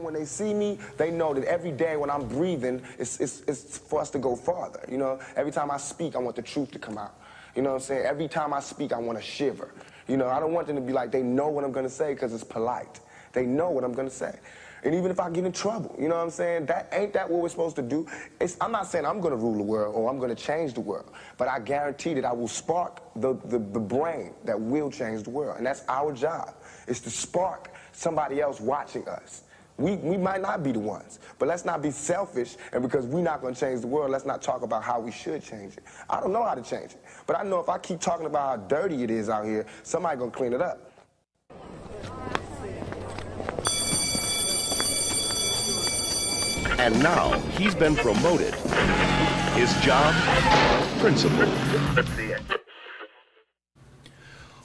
When they see me, they know that every day when I'm breathing, it's, it's, it's for us to go farther. You know, every time I speak, I want the truth to come out. You know what I'm saying? Every time I speak, I want to shiver. You know, I don't want them to be like, they know what I'm going to say because it's polite. They know what I'm going to say. And even if I get in trouble, you know what I'm saying? That ain't that what we're supposed to do? It's, I'm not saying I'm going to rule the world or I'm going to change the world, but I guarantee that I will spark the, the, the brain that will change the world. And that's our job, is to spark somebody else watching us. We, we might not be the ones, but let's not be selfish. And because we're not going to change the world, let's not talk about how we should change it. I don't know how to change it, but I know if I keep talking about how dirty it is out here, somebody going to clean it up. And now he's been promoted. His job, principal.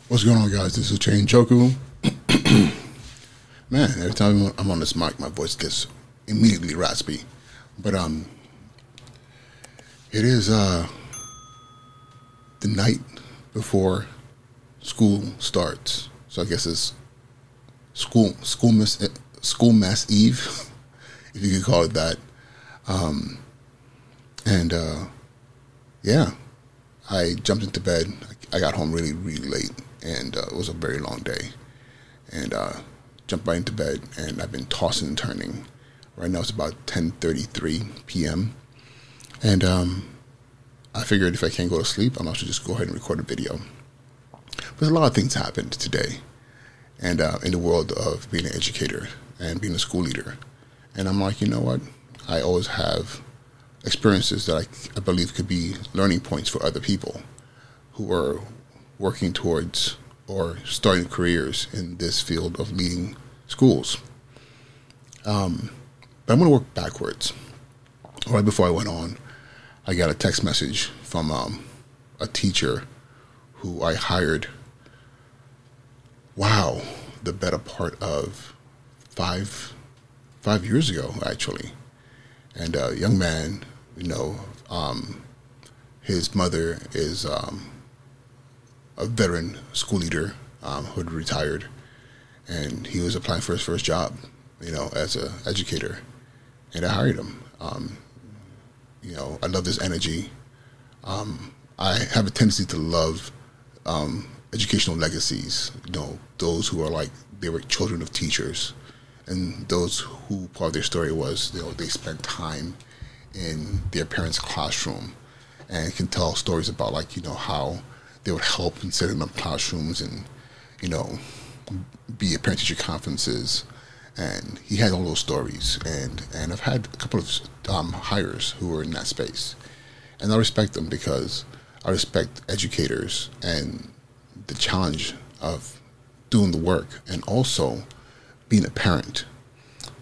What's going on, guys? This is Chain Choku. Man, every time I'm on this mic, my voice gets immediately raspy. But um, it is uh the night before school starts, so I guess it's school school miss school mass eve, if you could call it that. Um, and uh, yeah, I jumped into bed. I got home really really late, and uh, it was a very long day, and. Uh, jumped right into bed, and I've been tossing and turning. Right now it's about 10:33 p.m. And um, I figured if I can't go to sleep, I'm might just go ahead and record a video. But a lot of things happened today, and uh, in the world of being an educator and being a school leader. And I'm like, you know what? I always have experiences that I, I believe could be learning points for other people who are working towards or starting careers in this field of leading schools. Um, but I'm going to work backwards. Right before I went on, I got a text message from um, a teacher who I hired. Wow, the better part of five five years ago, actually, and a young man, you know, um, his mother is um, a veteran school leader um, who had retired, and he was applying for his first job, you know, as an educator, and I hired him. Um, you know, I love his energy. Um, I have a tendency to love um, educational legacies. You know, those who are like they were children of teachers, and those who part of their story was you know they spent time in their parents' classroom, and can tell stories about like you know how they would help in setting up classrooms and, you know, be at parent teacher conferences. And he had all those stories. And, and I've had a couple of um, hires who were in that space. And I respect them because I respect educators and the challenge of doing the work and also being a parent.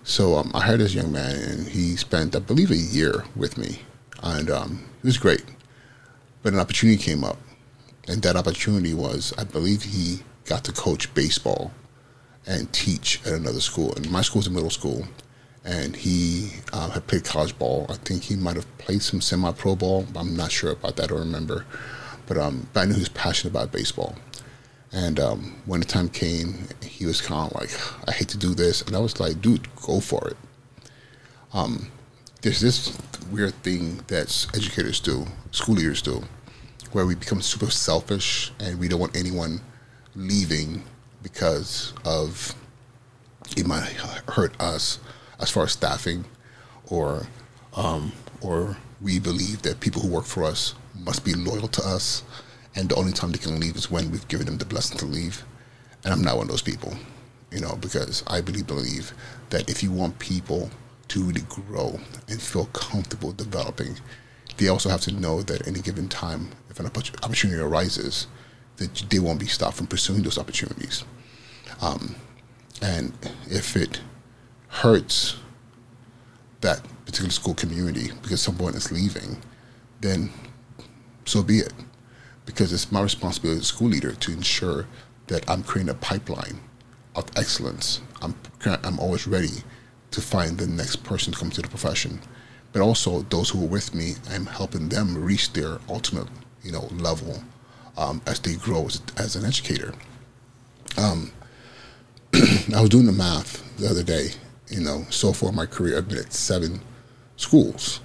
So um, I hired this young man, and he spent, I believe, a year with me, and um, it was great. But an opportunity came up and that opportunity was, I believe he got to coach baseball and teach at another school. And my school school's a middle school, and he uh, had played college ball. I think he might have played some semi-pro ball. I'm not sure about that or remember, but um, but I knew he was passionate about baseball. And um, when the time came, he was kind of like, "I hate to do this," and I was like, "Dude, go for it." Um, there's this weird thing that educators do, school leaders do, where we become super selfish and we don't want anyone leaving because of it might hurt us as far as staffing or um, or we believe that people who work for us must be loyal to us. And the only time they can leave is when we've given them the blessing to leave. And i'm not one of those people you know because i really believe that if you want people to really grow and feel comfortable developing they also have to know that at any given time, if an opportunity arises, that they won't be stopped from pursuing those opportunities. Um, and if it hurts that particular school community because someone is leaving, then so be it. Because it's my responsibility as a school leader to ensure that I'm creating a pipeline of excellence. I'm, I'm always ready to find the next person to come to the profession but also those who are with me, I'm helping them reach their ultimate, you know, level um, as they grow as, as an educator. Um, I was doing the math the other day, you know, so far in my career, I've been at seven schools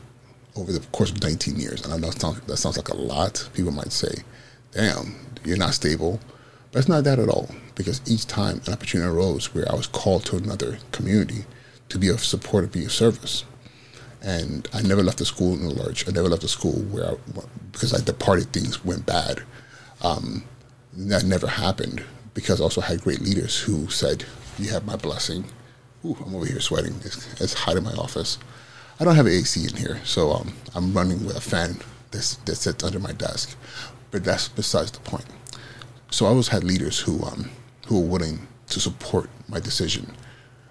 over the course of 19 years. And I know that sounds, that sounds like a lot. People might say, damn, you're not stable. But it's not that at all, because each time an opportunity arose where I was called to another community to be of support, to be of service. And I never left the school in a lurch. I never left the school where I, because I departed, things went bad. Um, that never happened because I also had great leaders who said, You have my blessing. Ooh, I'm over here sweating. It's, it's hot in my office. I don't have AC in here, so um, I'm running with a fan that's, that sits under my desk. But that's besides the point. So I always had leaders who um, who were willing to support my decision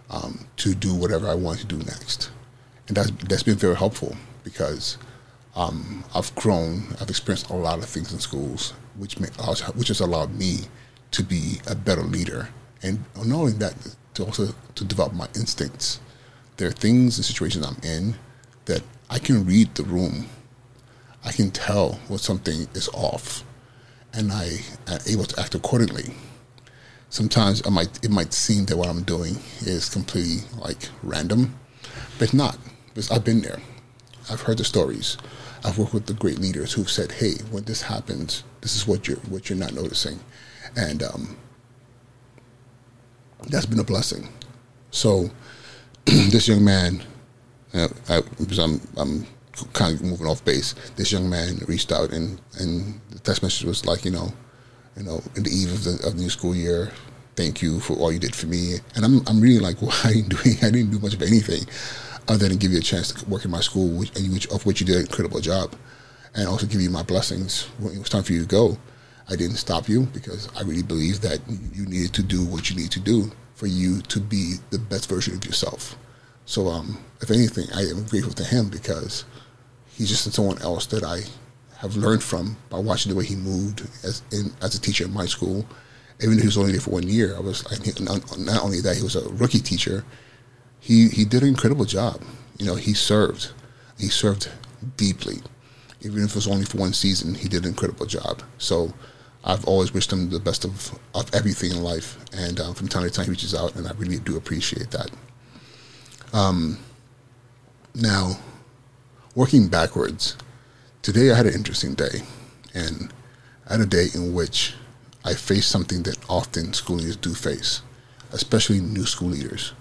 um, to do whatever I wanted to do next, and that's that's been very helpful because um, I've grown, I've experienced a lot of things in schools, which may, which has allowed me to be a better leader, and only that, to also to develop my instincts. There are things and situations I'm in that I can read the room. I can tell when something is off, and I am able to act accordingly. Sometimes I might it might seem that what I'm doing is completely like random, but it's not. Because I've been there. I've heard the stories. I've worked with the great leaders who've said, "Hey, when this happens, this is what you're what you're not noticing," and um, that's been a blessing. So, this young man, uh, I, I'm I'm kind of moving off base. This young man reached out and and the text message was like, you know, you know, in the eve of the, of the new school year, thank you for all you did for me. And I'm I'm really like, well, I didn't do I didn't do much of anything other than give you a chance to work in my school, which, which, of which you did an incredible job, and also give you my blessings when it was time for you to go. I didn't stop you because I really believe that you needed to do what you need to do for you to be the best version of yourself. So, um, if anything, I am grateful to him because he's just someone else that I have learned from by watching the way he moved as in, as a teacher in my school. Even though he was only there for one year, I was not only that, he was a rookie teacher he he did an incredible job. You know, he served. He served deeply. Even if it was only for one season, he did an incredible job. So I've always wished him the best of, of everything in life. And um, from time to time, he reaches out, and I really do appreciate that. Um, now, working backwards, today I had an interesting day. And I had a day in which I faced something that often school leaders do face, especially new school leaders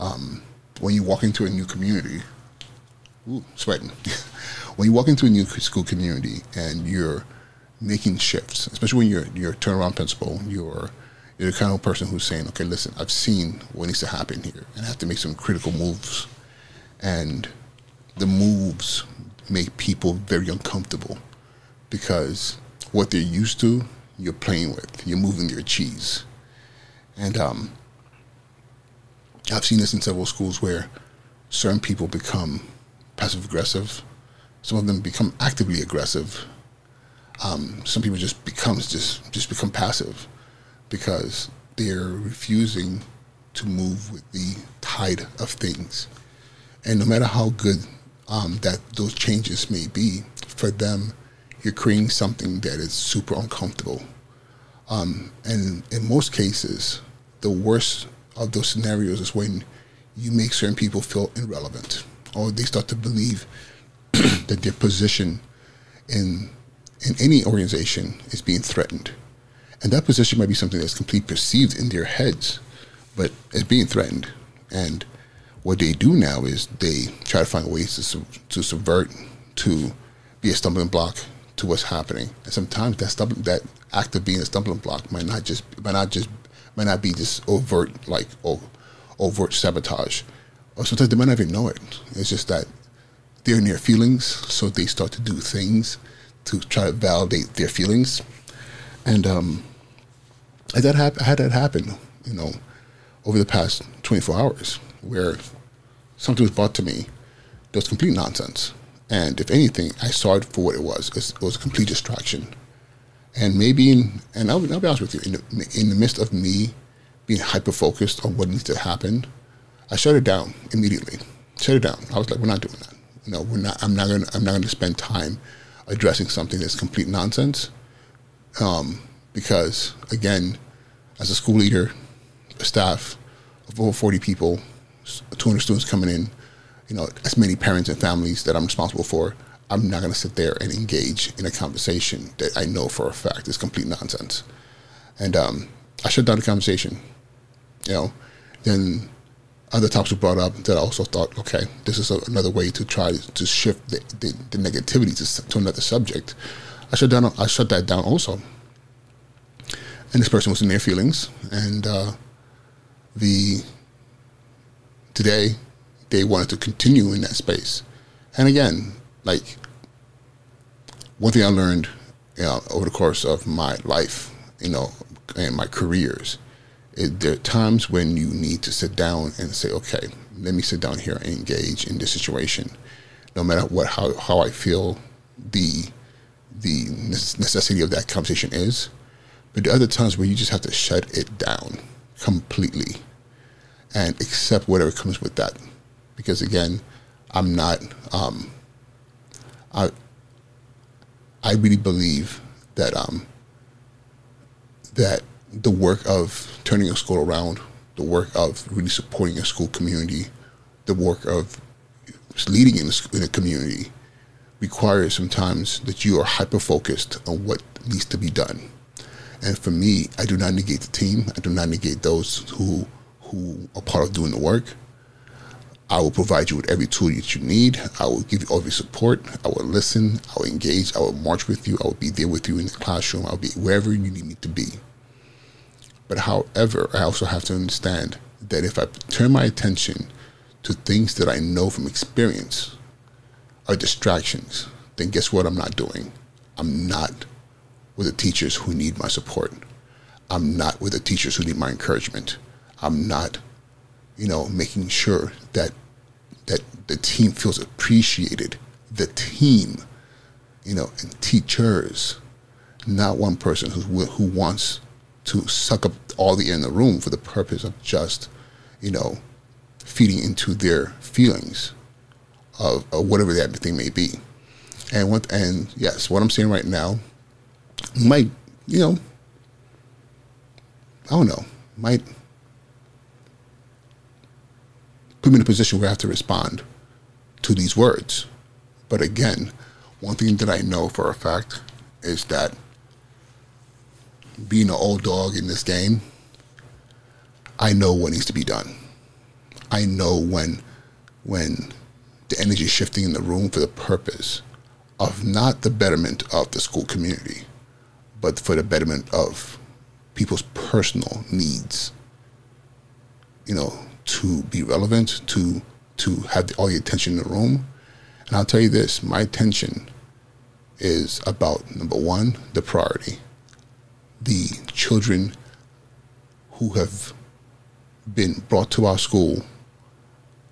um, when you walk into a new community, ooh, sweating. when you walk into a new school community and you're making shifts, especially when you're you're a turnaround principal, you're you're the kind of person who's saying, okay, listen, I've seen what needs to happen here, and I have to make some critical moves, and the moves make people very uncomfortable because what they're used to, you're playing with, you're moving their cheese, and um, I've seen this in several schools where certain people become passive aggressive. Some of them become actively aggressive. Um, some people just becomes just just become passive because they're refusing to move with the tide of things. And no matter how good um, that those changes may be, for them, you're creating something that is super uncomfortable. Um, and in most cases, the worst of those scenarios is when you make certain people feel irrelevant or they start to believe that their position in in any organization is being threatened. And that position might be something that's completely perceived in their heads, but it's being threatened. And what they do now is they try to find ways to, to subvert, to be a stumbling block to what's happening. And sometimes that that act of being a stumbling block might not just might not just might not be just overt, like overt sabotage, or sometimes they might not even know it. It's just that they're in their feelings, so they start to do things to try to validate their feelings, and um, I that hap- I had that happen, you know, over the past 24 hours, where something was brought to me that was complete nonsense. And if anything, I saw it for what it was. It was a complete distraction. And maybe, in, and I'll, I'll, be honest with you, in the, in the midst of me being hyper focused on what needs to happen, I shut it down immediately. Shut it down. I was like, we're not doing that. No, we're not. I'm not going. I'm not going to spend time addressing something that's complete nonsense. Um, because again, as a school leader, a staff of over 40 people, 200 students coming in, you know, as many parents and families that I'm responsible for, I'm not going to sit there and engage in a conversation that I know for a fact is complete nonsense. And um, I shut down the conversation. You know, then other topics were brought up that I also thought, okay, this is a, another way to try to shift the, the, the negativity to, to another subject. I shut down. I shut that down also. And this person was in their feelings, and uh, the today they wanted to continue in that space. And again, like one thing I learned you know, over the course of my life, you know, and my careers, is there are times when you need to sit down and say, okay, let me sit down here and engage in this situation, no matter what how, how I feel the the necessity of that conversation is. But the other times where you just have to shut it down completely and accept whatever comes with that. Because again, I'm not. Um, I I really believe that um, that the work of turning a school around, the work of really supporting a school community, the work of leading in a, in a community requires sometimes that you are hyper focused on what needs to be done. And for me, I do not negate the team. I do not negate those who who are part of doing the work. I will provide you with every tool that you need. I will give you all the support. I will listen. I will engage. I will march with you. I will be there with you in the classroom. I'll be wherever you need me to be. But however, I also have to understand that if I turn my attention to things that I know from experience are distractions, then guess what I'm not doing? I'm not with the teachers who need my support. I'm not with the teachers who need my encouragement. I'm not, you know, making sure that that the team feels appreciated. The team, you know, and teachers, not one person who who wants to suck up all the air in the room for the purpose of just, you know, feeding into their feelings of, of whatever that thing may be. And what and yes, what I'm saying right now might, you know, I don't know, might put me in a position where I have to respond to these words. But again, one thing that I know for a fact is that being an old dog in this game, I know what needs to be done. I know when when the energy is shifting in the room for the purpose of not the betterment of the school community, but for the betterment of people's personal needs. You know, to be relevant, to to have the, all the attention in the room. And I'll tell you this: my attention is about number one, the priority, the children who have been brought to our school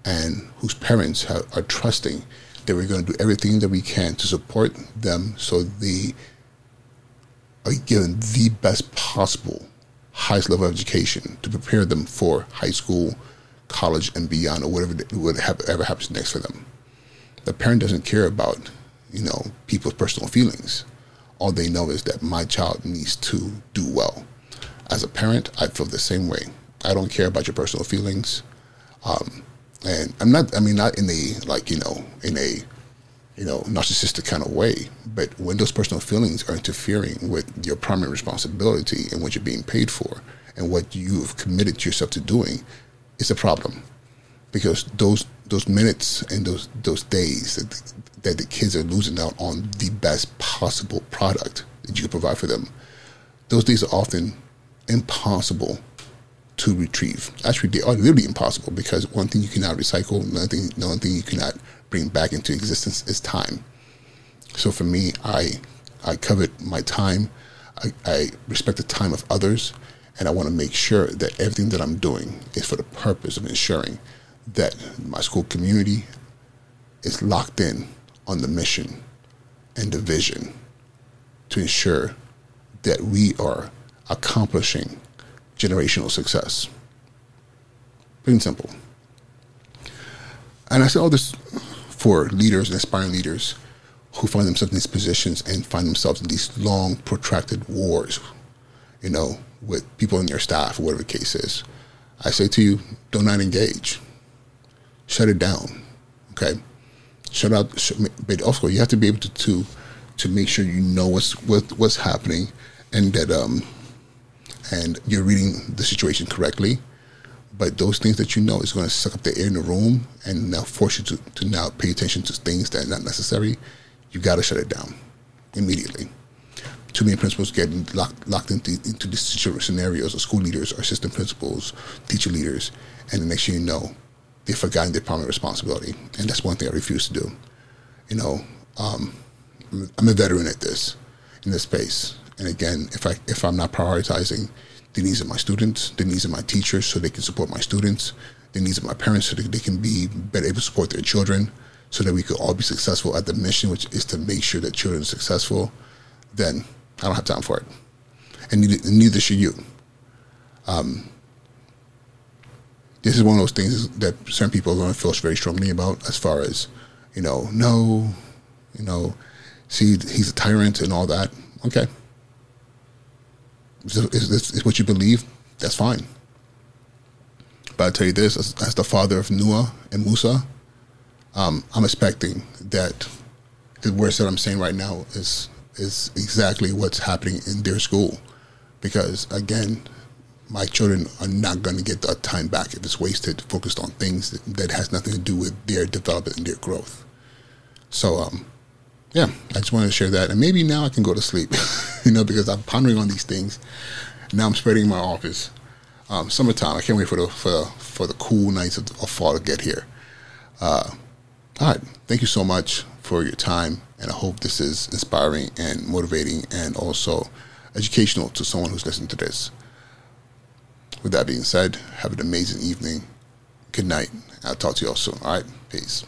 and whose parents have, are trusting that we're going to do everything that we can to support them so they are given the best possible highest level of education to prepare them for high school college and beyond, or whatever whatever happens next for them. The parent doesn't care about you know people's personal feelings. All they know is that my child needs to do well. As a parent, I feel the same way. I don't care about your personal feelings, um, and I'm not. I mean, not in a like you know in a you know narcissistic kind of way. But when those personal feelings are interfering with your primary responsibility and what you're being paid for and what you've committed yourself to doing, it's a problem because those those minutes and those those days that, that the kids are losing out on the best possible product that you can provide for them, those days are often impossible to retrieve. Actually, they are literally impossible because one thing you cannot recycle, another thing, another thing you cannot bring back into existence is time. So for me, I I covet my time. I, I respect the time of others and I want to make sure that everything that I'm doing is for the purpose of ensuring that my school community is locked in on the mission and the vision to ensure that we are accomplishing generational success. Plain and simple. And I say all this for leaders and aspiring leaders who find themselves in these positions and find themselves in these long, protracted wars, you know, with people in your staff, whatever the case is, I say to you, do not engage. shut it down. Okay, shut out. But also, you have to be able to to, to make sure you know what's what, what's happening, and that um, and you're reading the situation correctly. But those things that you know is going to suck up the air in the room and now force you to, to now pay attention to things that are not necessary. You got to shut it down immediately. Too many principals get locked, locked into, into these scenarios of school leaders or assistant principals, teacher leaders, and the next thing you know, they've forgotten their primary responsibility. And that's one thing I refuse to do. You know, um, I'm a veteran at this, in this space. And again, if I if I'm not prioritizing the needs of my students, the needs of my teachers, so they can support my students, the needs of my parents, so they can be better able to support their children, so that we could all be successful at the mission, which is to make sure that children are successful, then I don't have time for it, and neither, neither should you. Um, this is one of those things that certain people are going to feel very strongly about, as far as you know, no, you know, see, he's a tyrant and all that. Okay, is this is what you believe? That's fine. But I tell you this, as, as, the father of Noah and Musa, um, I'm expecting that the words that I'm saying right now is is exactly what's happening in their school, because again, my children are not going to get that time back if it's wasted focused on things that, that has nothing to do with their development and their growth. So, um, yeah, I just wanted to share that, and maybe now I can go to sleep, you know, because I'm pondering on these things. Now I'm spreading my office. Um, summertime. I can't wait for the for, for the cool nights of, of fall to get here. Uh, all right, thank you so much for your time, and I hope this is inspiring and motivating, and also educational to someone who's listening to this. With that being said, have an amazing evening. Good night. I'll talk to you all soon. All right, peace.